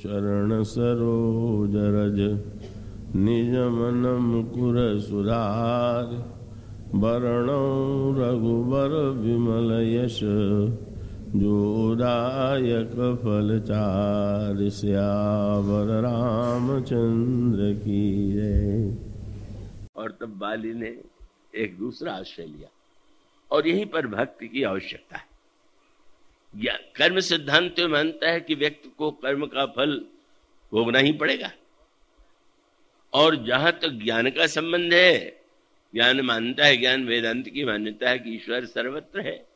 चरण सरोज रज, निज मन मुकुर सुधार। वरणौ रघुबर विमल यश जोदायक फलचार श्यावर रामचंद्र की और तब बाली ने एक दूसरा आश्रय लिया, और यहीं पर भक्ति की आवश्यकता है। कर्म सिद्धांत मानता है कि व्यक्ति को कर्म का फल भोगना ही पड़ेगा। और जहाँ तक तो ज्ञान का संबंध है, ज्ञान मानता है, ज्ञान वेदांत की मान्यता है कि ईश्वर सर्वत्र है।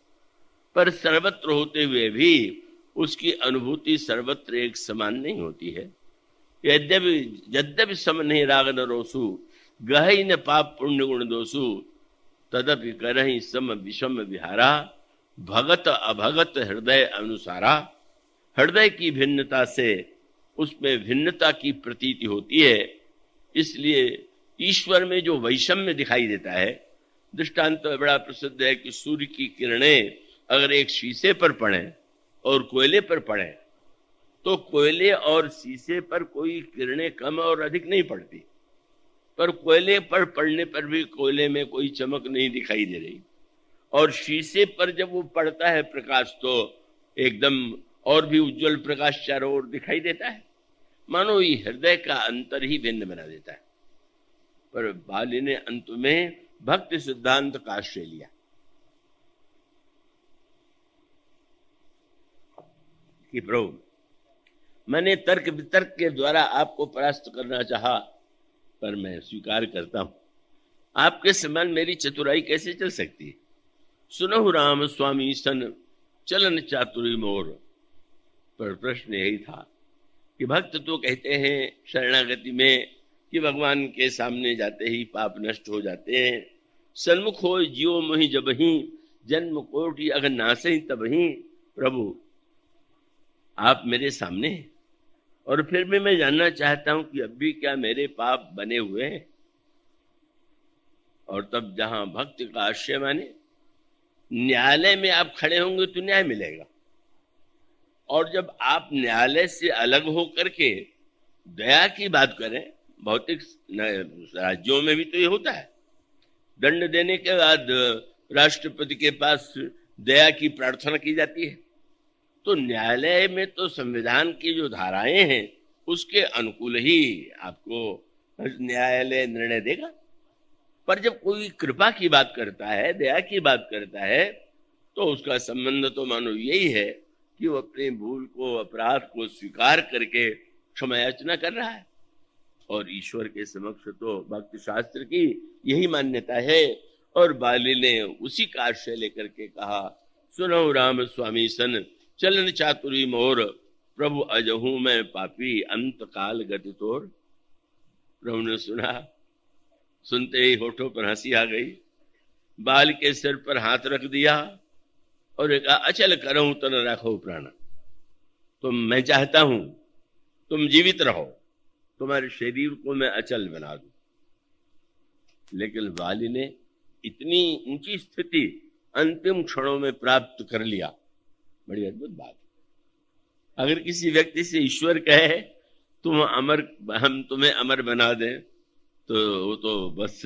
पर सर्वत्र होते हुए भी उसकी अनुभूति सर्वत्र एक समान नहीं होती है। यद्यपि यद्यपि सम नहीं राग न रोसु, गह न पाप पुण्य गुण दोषु तदपि करही सम विषम विहारा। भगत अभगत हृदय अनुसारा। हृदय की भिन्नता से उसमें भिन्नता की प्रतीति होती है। इसलिए ईश्वर में जो वैषम्य दिखाई देता है, दृष्टांत तो बड़ा प्रसिद्ध है कि सूर्य की किरणें अगर एक शीशे पर पड़े और कोयले पर पड़े तो कोयले और शीशे पर कोई किरणें कम और अधिक नहीं पड़ती। पर कोयले पर पड़ने पर भी कोयले में कोई चमक नहीं दिखाई दे रही। और शीशे पर जब वो पड़ता है प्रकाश तो एकदम और भी उज्जवल प्रकाश चारों ओर दिखाई देता है। मानो ये हृदय का अंतर ही भिन्न बना देता है। पर बाली ने अंत में भक्ति सिद्धांत का आश्रय लिया। कि प्रभु, मैंने तर्क वितर्क के द्वारा आपको परास्त करना चाहा, पर मैं स्वीकार करता हूँ। आपके समान मेरी चतुराई कैसे चल सकती है? सुनो राम स्वामी सन चलन चातुरी मोर। पर प्रश्न यही था कि भक्त तो कहते हैं, शरणागति में कि भगवान के सामने जाते ही पाप नष्ट हो जाते हैं। सन्मुख हो जियो मोहि जब ही, जन्म कोटि अगर नासे तब ही। प्रभु, आप मेरे सामने और फिर भी मैं जानना चाहता हूँ कि अब भी क्या मेरे पाप बने हुए हैं? और तब जहाँ भक्त का आश्रय माने न्यायालय में आप खड़े होंगे तो न्याय मिलेगा। और जब आप न्यायालय से अलग हो करके दया की बात करें, भौतिक राज्यों में भी तो ये होता है। दंड देने के बाद राष्ट्रपति के पास दया की प्रार्थना की जाती है। तो न्यायालय में तो संविधान की जो धाराएँ हैं, उसके अनुकूल ही आपको न्यायालय निर्णय देगा। पर जब कोई कृपा की बात करता है, दया की बात करता है तो उसका संबंध तो मानो यही है कि वो अपनी भूल को, अपराध को स्वीकार करके क्षमायाचना कर रहा है। और ईश्वर के समक्ष तो भक्ति शास्त्र की यही मान्यता है। और बाली ने उसी का आश्रय लेकर के कहा सुनो राम स्वामी सन, चलन चातुरी मोर, प्रभु अजहू मैं पापी अंत काल गति तोर। प्रभु ने सुना सुनते ही होठों पर हँसी आ गई। बाल के सिर पर हाथ रख दिया और एक अचल करो तन रखो प्राण। तुम मैं चाहता हूँ तुम जीवित रहो, तुम्हारे शरीर को मैं अचल बना दू। लेकिन वाली ने इतनी ऊँची स्थिति अंतिम क्षणों में प्राप्त कर लिया। बड़ी अद्भुत बात। अगर किसी व्यक्ति से ईश्वर कहे, तुम अमर, हम तुम्हें अमर बना दें तो वो तो बस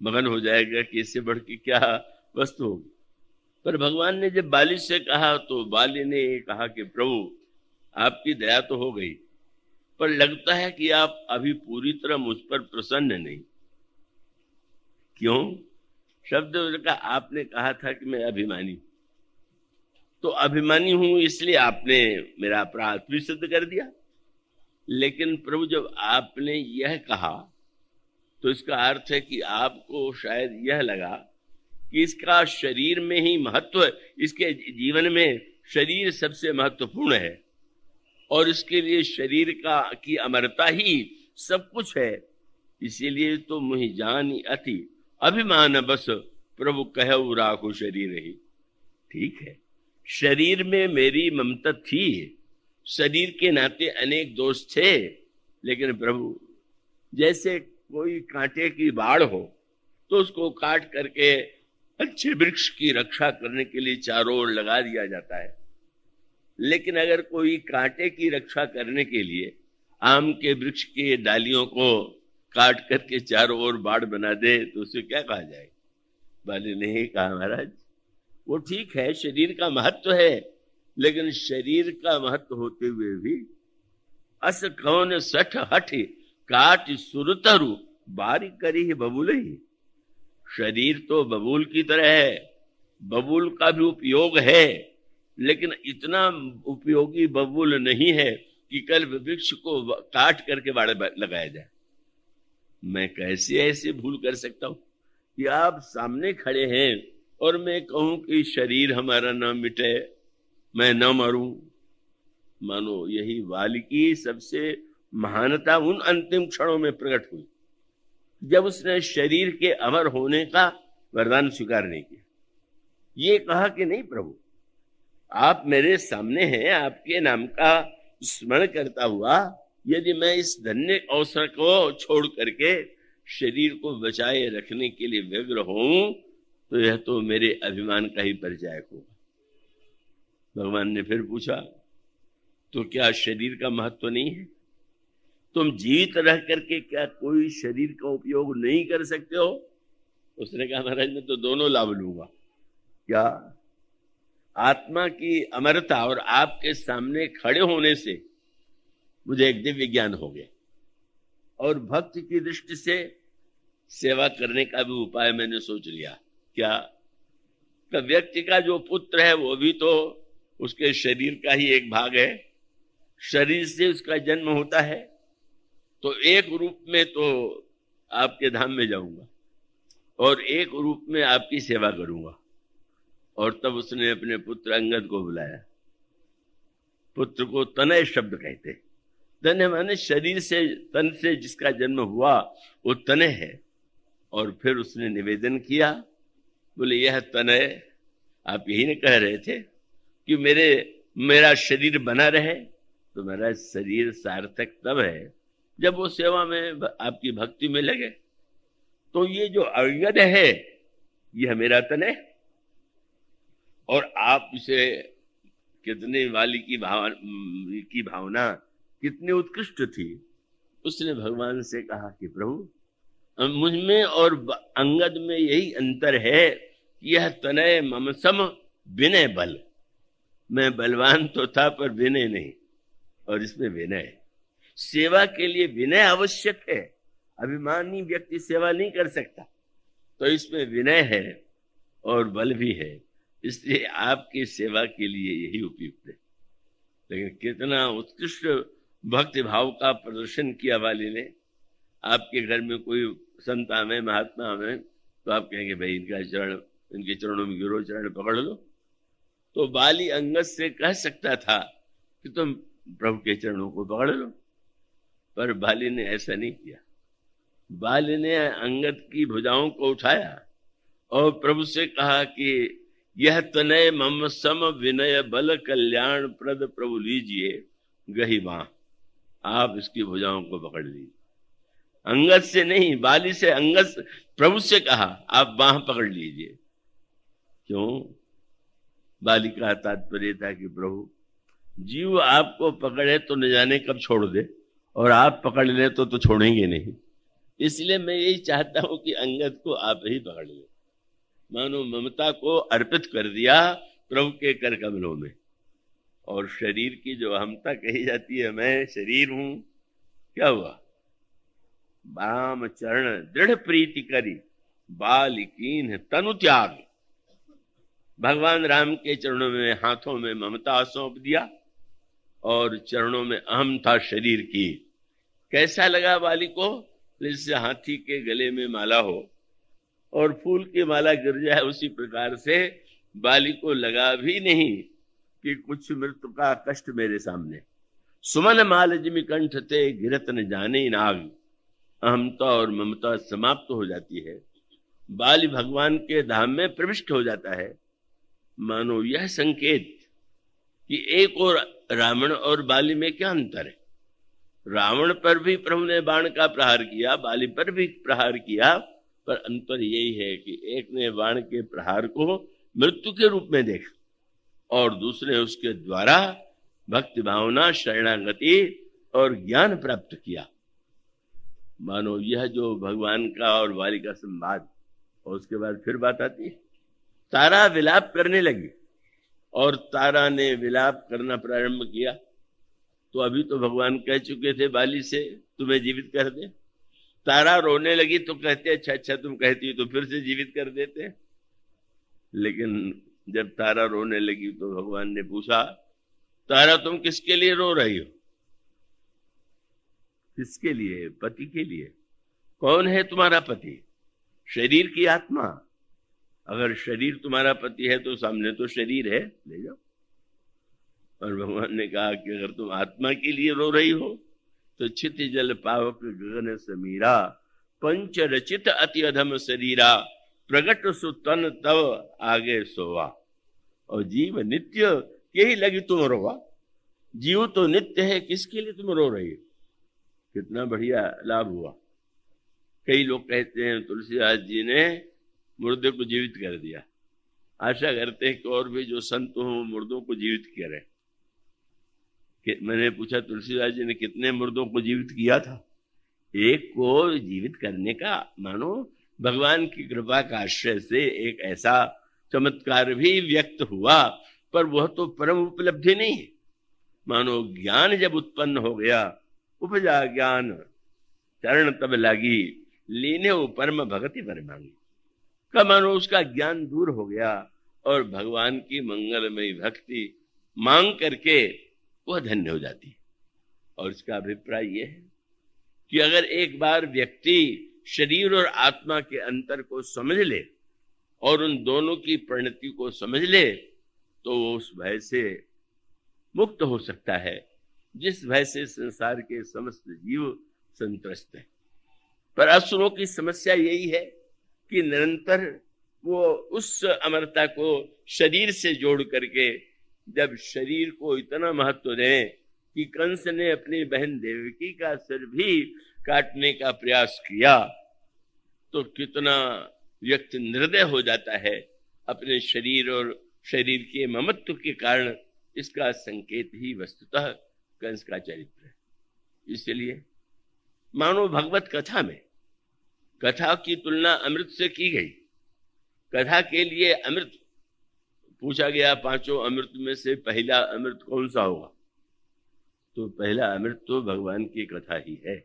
मगन हो जाएगा कि इससे बढ़ के क्या वस्तु होगी। पर भगवान ने जब बाली से कहा तो बाली ने कहा कि, प्रभु, आपकी दया तो हो गई, पर लगता है कि आप अभी पूरी तरह मुझ पर प्रसन्न नहीं। क्यों? शब्द का आपने कहा था कि मैं अभिमानी तो अभिमानी हूँ इसलिए आपने मेरा अपराध भी सिद्ध कर दिया। लेकिन प्रभु, जब आपने यह कहा तो इसका अर्थ है कि आपको शायद यह लगा कि इसका शरीर में ही महत्व इसके जीवन में शरीर सबसे महत्वपूर्ण है, और इसके लिए शरीर का, की अमरता ही सब कुछ है। इसीलिए तो मुझे जान अति अभिमान बस प्रभु कह राखो शरीर ही। ठीक है, शरीर में मेरी ममता थी। शरीर के नाते अनेक दोष थे, लेकिन प्रभु जैसे कोई कांटे की बाढ़ हो तो उसको काट करके अच्छे वृक्ष की रक्षा करने के लिए चारों ओर लगा दिया जाता है। लेकिन अगर कोई कांटे की रक्षा करने के लिए आम के वृक्ष के डालियों को काट करके चारों ओर बाढ़ बना दे तो उसे क्या कहा जाए? बाली ने ही कहा, महाराज, वो ठीक है, शरीर का महत्व है, लेकिन शरीर का महत्व होते हुए भी अस कौन सठ हठ काट सुरतरु, बारी करी ही बबूल ही शरीर तो बबूल की तरह है, बबूल का भी उपयोग है, लेकिन इतना उपयोगी बबूल नहीं है कि कल वृक्ष को काट करके बाड़ लगाया जाए। मैं कैसे ऐसे भूल कर सकता हूँ कि आप सामने खड़े हैं और मैं कहूँ कि शरीर हमारा ना मिटे, मैं ना मरूं। मानो यही वाल की सबसे महानता उन अंतिम क्षणों में प्रकट हुई, जब उसने शरीर के अमर होने का वरदान स्वीकार नहीं किया। ये कहा कि नहीं, प्रभु, आप मेरे सामने हैं, आपके नाम का स्मरण करता हुआ, यदि मैं इस धन्य अवसर को छोड़ करके शरीर को बचाए रखने के लिए व्यग्र हूँ तो यह तो मेरे अभिमान का ही परिचय होगा। भगवान ने फिर पूछा तो क्या शरीर का महत्व नहीं है? तुम जीवित रह करके क्या कोई शरीर का उपयोग नहीं कर सकते हो? उसने कहा, महाराज, मैं तो दोनों लाभ लूँगा। क्या? आत्मा की अमरता और आपके सामने खड़े होने से मुझे एक दिव्य ज्ञान हो गया। और भक्त की दृष्टि से सेवा करने का भी उपाय मैंने सोच लिया। क्या? तो व्यक्ति का जो पुत्र है, वो भी तो उसके शरीर का ही एक भाग है। शरीर से उसका जन्म होता है। तो एक रूप में तो आपके धाम में जाऊँगा और एक रूप में आपकी सेवा करूँगा। और तब उसने अपने पुत्र अंगद को बुलाया। पुत्र को तनय शब्द कहते। तनय माने शरीर से, तन से जिसका जन्म हुआ, वो तनय है। और फिर उसने निवेदन किया, बोले, यह तनय, आप यही ने कह रहे थे कि मेरे, मेरा शरीर बना रहे। तो मेरा शरीर सार्थक तब है जब वो सेवा में आपकी भक्ति में लगे तो ये जो अंगद है, यह मेरा तन है। और आप इसे कितने वाली की भावना की भावना, कितनी उत्कृष्ट थी। उसने भगवान से कहा कि प्रभु मुझमें और अंगद में यही अंतर है कि यह तनय ममसम विनय बल। मैं बलवान तो था पर विनय नहीं, और इसमें विनय। सेवा के लिए विनय आवश्यक है। अभिमानी व्यक्ति सेवा नहीं कर सकता। तो इसमें विनय है और बल भी है। इसलिए आपकी सेवा के लिए यही उपयुक्त है। लेकिन कितना उत्कृष्ट भक्ति भाव का प्रदर्शन किया वाली ने। आपके घर में कोई संत आवे, महात्मा आवे तो आप कहेंगे, भाई, इनका चरण, इनके चरणों में गिरो चरण पकड़ लो। तो बाली अंगद से कह सकता था कि तुम प्रभु के चरणों को पकड़ लो। पर बाली ने ऐसा नहीं किया। बाली ने अंगद की भुजाओं को उठाया और प्रभु से कहा कि यह तनय मम सम विनय बल कल्याण प्रद प्रभु लीजिए, गही बाह आप इसकी भुजाओं को पकड़ लीजिए। अंगद से नहीं, बाली से अंगद, प्रभु से कहा, आप बाह पकड़ लीजिए। क्यों? बाली का तात्पर्य था कि प्रभु, जीव आपको पकड़े तो न जाने कब छोड़ दे। और आप पकड़ ले तो तो छोड़ेंगे नहीं। इसलिए मैं यही चाहता हूँ कि अंगद को आप ही पकड़ ले। मानो ममता को अर्पित कर दिया प्रभु के कर कमलों में। और शरीर की जो अहमता कही जाती है, मैं शरीर हूँ। क्या हुआ? बाम चरण दृढ़ प्रीति करी, बालिकीन तनु त्याग। भगवान राम के चरणों में, हाथों में ममता सौंप दिया। और चरणों में अहम था शरीर की। कैसा लगा बाली को? जैसे हाथी के गले में माला हो। और फूल की माला गिर जाए उसी प्रकार से बाली को लगा भी नहीं कि कुछ मृत्यु का कष्ट मेरे सामने। सुमन माल जिमी कंठ थे गिरत न जाने नाग। अहमता और ममता समाप्त हो जाती है। बाली भगवान के धाम में प्रविष्ट हो जाता है। मानो यह संकेत कि एक और रावण और बाली में क्या अंतर है? रावण पर भी प्रभु ने बाण का प्रहार किया, बाली पर भी प्रहार किया, पर अंतर यही है कि एक ने बाण के प्रहार को मृत्यु के रूप में देखा और दूसरे उसके द्वारा भक्ति भावना, शरणागति और ज्ञान प्राप्त किया। मानो यह जो भगवान का और वाली का संवाद, और उसके बाद फिर बात आती है। तारा विलाप करने लगी। और तारा ने विलाप करना प्रारंभ किया। तो अभी तो भगवान कह चुके थे, बाली से, तुम्हें जीवित कर दे। तारा रोने लगी तो कहते अच्छा अच्छा तुम कहती हो तो फिर से जीवित कर देते। लेकिन जब तारा रोने लगी तो भगवान ने पूछा, तारा, तुम किसके लिए रो रही हो? किसके लिए? पति के लिए? कौन है तुम्हारा पति? शरीर की आत्मा। अगर शरीर तुम्हारा पति है तो सामने तो शरीर है, ले जाओ। और भगवान ने कहा कि अगर तुम आत्मा के लिए रो रही हो तो चित जल पावक गगन समीरा, पंच रचित अति अधम शरीरा, प्रगट सुतन तव आगे सोवा। और जीव नित्य यही लगी तुम रोवा। जीव तो नित्य है, किसके लिए तुम रो रही हो? कितना बढ़िया लाभ हुआ। कई लोग कहते हैं, तुलसीदास जी ने मुर्दे को जीवित कर दिया। आशा करते हैं कि और भी जो संत हो, वो मुर्दों को जीवित करें। कि मैंने पूछा, तुलसीदास जी ने कितने मुर्दों को जीवित किया था? एक को जीवित करने का, मानो, भगवान की कृपा का आश्रय से एक ऐसा चमत्कार भी व्यक्त हुआ, पर वह तो परम उपलब्धि नहीं है। मानो, ज्ञान जब उत्पन्न हो गया, उपजा ज्ञान, चरण तब लागी, लीने वो परम भगति पर मांगी। का मानो उसका ज्ञान दूर हो गया और भगवान की मंगलमयी भक्ति मांग करके वह धन्य हो जाती। है और इसका अभिप्राय यह है कि अगर एक बार व्यक्ति शरीर और आत्मा के अंतर को समझ ले और उन दोनों की परिणति को समझ ले तो वो उस भय से मुक्त हो सकता है, जिस भय से संसार के समस्त जीव संतुष्ट है। पर असुरों की समस्या यही है कि निरंतर वो उस अमरता को शरीर से जोड़ करके जब शरीर को इतना महत्व दें कि कंस ने अपनी बहन देवकी का सिर भी काटने का प्रयास किया तो कितना व्यक्ति निर्दय हो जाता है अपने शरीर और शरीर के ममत्व के कारण इसका संकेत ही वस्तुतः कंस का चरित्र है। इसलिए मानो भगवत कथा में कथा की तुलना अमृत से की गई। कथा के लिए अमृत पूछा गया, पाँचों अमृत में से पहला अमृत कौन सा होगा? तो पहला अमृत तो भगवान की कथा ही है।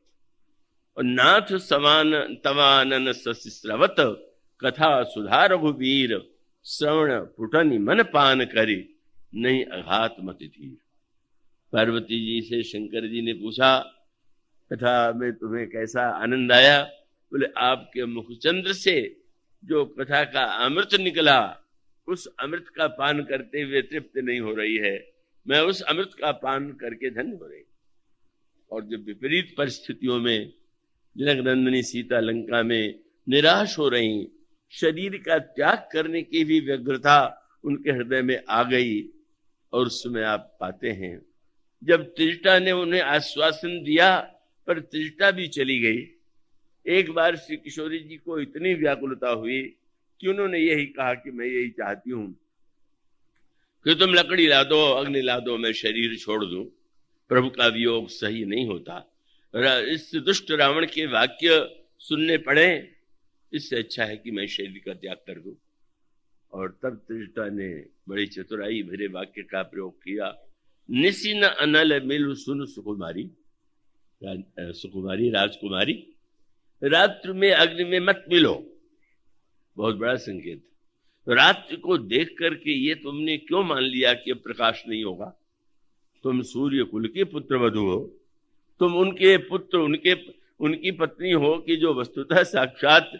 और नाथ समान तवानन सस्रवत कथा सुधार रघुवीर श्रवण पुटनी मन पान करी, नहीं अघात मत थी पार्वती जी से शंकर जी ने पूछा, कथा में तुम्हें कैसा आनंद आया? बोले, आपके मुखचंद्र से जो कथा का अमृत निकला, उस अमृत का पान करते हुए तृप्त नहीं हो रही है। मैं उस अमृत का पान करके धन्य हो रही और जब विपरीत परिस्थितियों में जनक नंदनी सीता लंका में निराश हो रही, शरीर का त्याग करने की भी व्यग्रता उनके हृदय में आ गई और उसमें आप पाते हैं। जब त्रिजटा ने उन्हें आश्वासन दिया, पर त्रिजटा भी चली गई एक बार श्री किशोरी जी को इतनी व्याकुलता हुई कि उन्होंने यही कहा कि मैं यही चाहती हूँ कि तुम लकड़ी ला दो, अग्नि ला दो, मैं शरीर छोड़ दूँ। प्रभु का वियोग सही नहीं होता। इस दुष्ट रावण के वाक्य सुनने पड़े। इससे अच्छा है कि मैं शरीर का त्याग कर दूँ। और तब त्रिजटा ने बड़ी चतुराई भरे वाक्य का प्रयोग किया। निशी न अनल मिल सुन सुकुमारी सुकुमारी, राजकुमारी। रात्र में अग्नि में मत मिलो। बहुत बड़ा संकेत। रात्र को देख करके ये तुमने क्यों मान लिया कि प्रकाश नहीं होगा? तुम सूर्य कुल के पुत्र वधु हो। तुम उनके पुत्र, उनके, उनकी पत्नी हो कि जो वस्तुतः साक्षात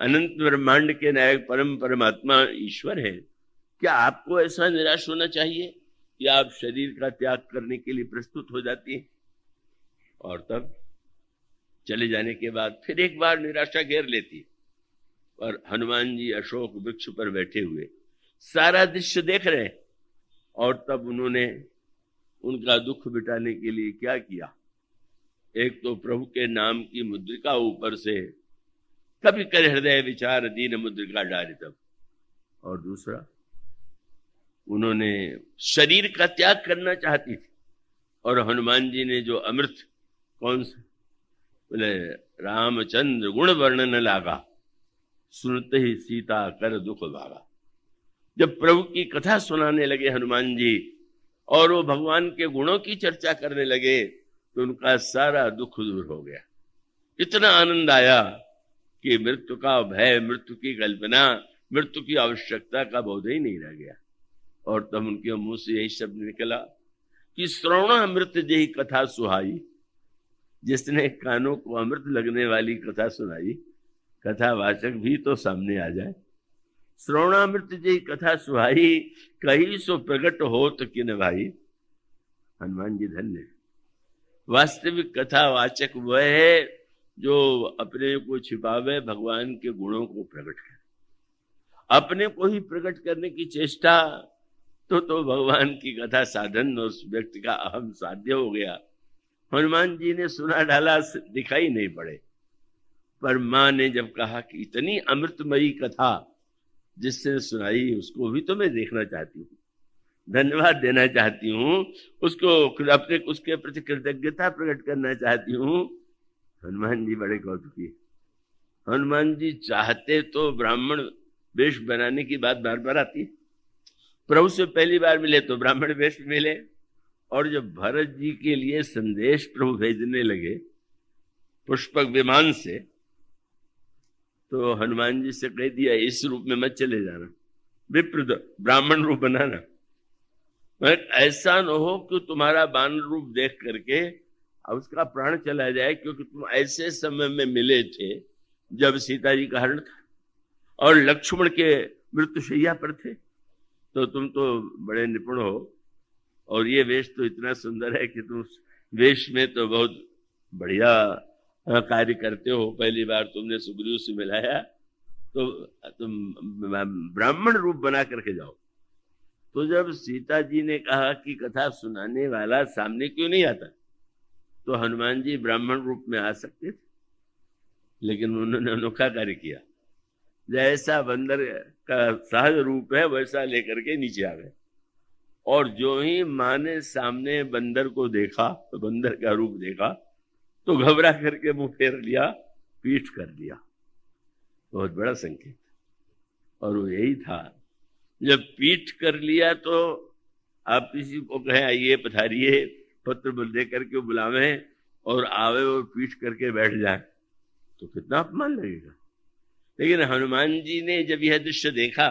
अनंत ब्रह्मांड के नायक परम परमात्मा ईश्वर है। क्या आपको ऐसा निराश होना चाहिए कि आप शरीर का त्याग करने के लिए प्रस्तुत हो जाती है? और तब चले जाने के बाद फिर एक बार निराशा घेर लेती। और हनुमान जी अशोक वृक्ष पर बैठे हुए, सारा दृश्य देख रहे और तब उन्होंने उनका दुख बिटाने के लिए क्या किया? एक तो प्रभु के नाम की मुद्रिका ऊपर से कभी कर हृदय विचार दीन मुद्रिका डाले तब। और दूसरा, उन्होंने शरीर का त्याग करना चाहती थी। और हनुमान जी ने जो अमृत, कौन सा? बोले, रामचंद्र गुण वर्णन लागा, सुनते ही सीता कर दुख भागा। जब प्रभु की कथा सुनाने लगे हनुमान जी, और वो भगवान के गुणों की चर्चा करने लगे तो उनका सारा दुख दूर हो गया। इतना आनंद आया कि मृत्यु का भय, मृत्यु की कल्पना, मृत्यु की आवश्यकता का बोध ही नहीं रह गया। और तब उनके मुँह से यही शब्द निकला कि श्रवण अमृत जही कथा सुहाई। जिसने कानों को अमृत लगने वाली कथा सुनाई, कथावाचक भी तो सामने आ जाए। श्रवणामृत जी कथा सुहाई, कही सो प्रकट हो तो किन भाई? हनुमान जी धन्य। वास्तविक कथावाचक वह है जो अपने को छिपावे, भगवान के गुणों को प्रकट करे। अपने को ही प्रकट करने की चेष्टा तो तो भगवान की कथा साधन उस व्यक्ति का अहम साध्य हो गया। हनुमान जी ने सुना डाला, दिखाई नहीं पड़े। पर माँ ने जब कहा कि इतनी अमृतमयी कथा जिससे सुनाई, उसको भी तो मैं देखना चाहती हूँ, धन्यवाद देना चाहती हूँ, उसको अपने, उसके प्रति कृतज्ञता प्रकट करना चाहती हूँ। हनुमान जी बड़े कौतुकी हनुमान जी चाहते तो ब्राह्मण वेश बनाने की बात बार बार आती प्रभु से पहली बार मिले तो ब्राह्मण वेश मिले। और जब भरत जी के लिए संदेश प्रभु भेजने लगे पुष्पक विमान से तो हनुमान जी से कह दिया, इस रूप में मत चले जाना। विप्र ब्राह्मण रूप बनाना। ऐसा न हो कि तुम्हारा बान रूप देख करके उसका प्राण चला जाए, क्योंकि तुम ऐसे समय में मिले थे जब सीता जी का हरण था। और लक्ष्मण के मृत्युशैया पर थे। तो तुम तो बड़े निपुण हो। और ये वेश तो इतना सुंदर है कि तुम वेश में तो बहुत बढ़िया कार्य करते हो। पहली बार तुमने सुग्रीव से मिलाया तो तुम ब्राह्मण रूप बना करके जाओ। तो जब सीता जी ने कहा कि कथा सुनाने वाला सामने क्यों नहीं आता तो हनुमान जी ब्राह्मण रूप में आ सकते थे, लेकिन उन्होंने अनोखा कार्य किया। जैसा बंदर का सहज रूप है, वैसा लेकर के नीचे आ गए। और जो ही माँ ने सामने बंदर को देखा तो बंदर का रूप देखा तो घबरा करके मुँह फेर लिया, पीठ कर दिया बहुत बड़ा संकेत। और वो यही था। जब पीठ कर लिया तो आप किसी को कहें, आइए पधारिए, पत्र दे करके बुलावे और आवे और पीठ करके बैठ जाए। तो कितना अपमान लगेगा। लेकिन हनुमान जी ने जब यह दृश्य देखा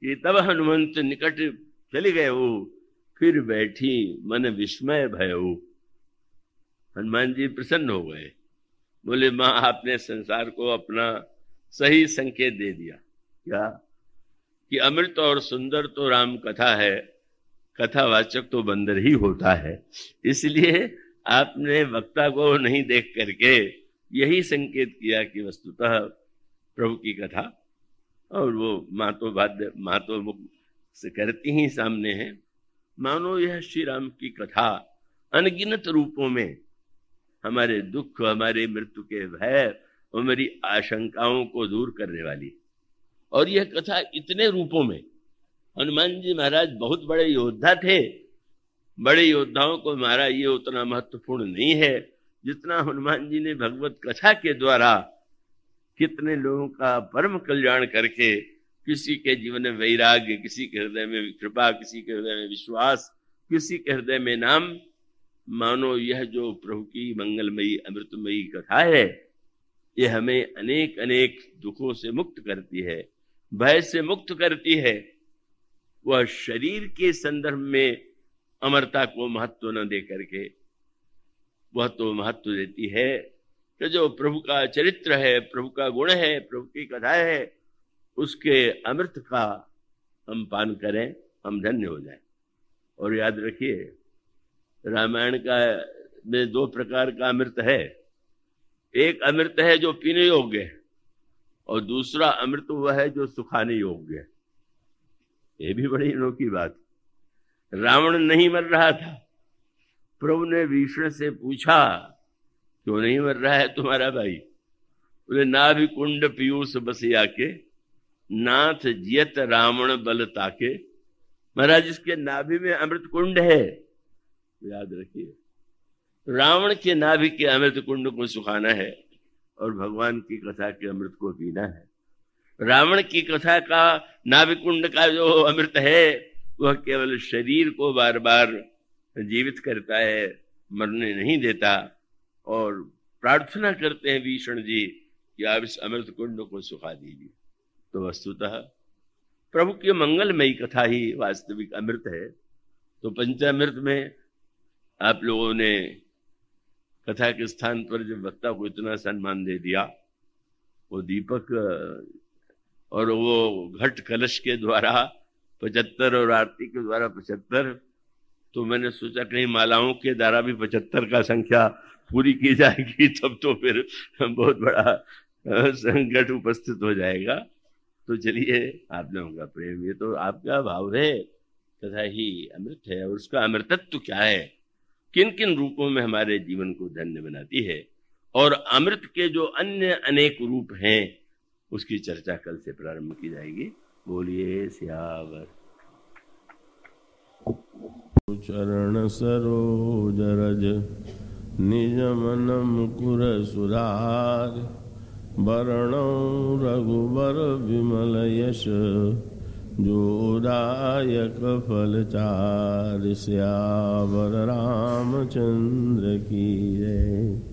कि तब हनुमंत निकट चले गए वो फिर बैठी मन विस्मय भय हनुमान जी प्रसन्न हो गए। बोले, माँ, आपने संसार को अपना सही संकेत दे दिया। क्या? कि अमृत और सुंदर तो राम कथा है, कथावाचक तो बंदर ही होता है। इसलिए आपने वक्ता को नहीं देख करके यही संकेत किया कि वस्तुतः प्रभु की कथा और वो मातो बाध्य मातो से करती ही, सामने है। मानो यह श्री राम की कथा अनगिनत रूपों में हमारे दुख, हमारे मृत्यु के भय और मेरी आशंकाओं को दूर करने वाली और यह कथा इतने रूपों में, हनुमान जी महाराज बहुत बड़े योद्धा थे। बड़े योद्धाओं को मारा ये उतना महत्वपूर्ण नहीं है, जितना हनुमान जी ने भगवत कथा के द्वारा कितने लोगों का परम कल्याण करके किसी के जीवन में वैराग्य, किसी के हृदय में कृपा, किसी के हृदय में विश्वास, किसी के हृदय में नाम, मानो यह जो प्रभु की मंगलमयी, अमृतमयी कथा है यह हमें अनेक अनेक दुखों से मुक्त करती है, भय से मुक्त करती है। वह शरीर के संदर्भ में अमरता को महत्व न दे करके, वह तो महत्व देती है। कि जो प्रभु का चरित्र है, प्रभु का गुण है, प्रभु की कथा है उसके अमृत का हम पान करें, हम धन्य हो जाए। और याद रखिए, रामायण का में दो प्रकार का अमृत है। एक अमृत है जो पीने योग्य है, और दूसरा अमृत वह है जो सुखाने योग्य है। ये भी बड़ी अनोखी बात। रावण नहीं मर रहा था। प्रभु ने भीषण से पूछा, क्यों नहीं मर रहा है तुम्हारा भाई? बोले ना भी कुंड पीयूष बसिया के नाथ जियत रावण बल ताके। महाराज, इसके नाभि में अमृत कुंड है। याद रखिए, रावण के नाभि के अमृत कुंड को सुखाना है और भगवान की कथा के अमृत को पीना है। रावण की कथा का नाभि कुंड का जो अमृत है, वह केवल शरीर को बार बार जीवित करता है, मरने नहीं देता और प्रार्थना करते हैं भीषण जी कि आप इस अमृत कुंड को सुखा दीजिए। तो वस्तुतः प्रभु की मंगलमयी कथा ही वास्तविक अमृत है। तो पंचामृत में आप लोगों ने कथा के स्थान पर जब वक्ता को इतना सम्मान दे दिया, वो दीपक, और वो घट कलश के द्वारा पचहत्तर और आरती के द्वारा पचहत्तर तो मैंने सोचा कहीं मालाओं के द्वारा भी पचहत्तर का संख्या पूरी की जाएगी, तब तो फिर बहुत बड़ा संकट उपस्थित हो जाएगा। तो चलिए, आप लोगों का प्रेम, ये तो आपका भाव है, तथा ही अमृत है, और उसका अमृतत्व क्या है? किन किन रूपों में हमारे जीवन को धन्य बनाती है? और अमृत के जो अन्य अनेक रूप हैं, उसकी चर्चा कल से प्रारंभ की जाएगी। बोलिए, सियावर। चरण सरोज रज, निज मन मुकुर वरण रघुबर विमल यश जोदायक फल चार श्यावर रामचंद्र की जय।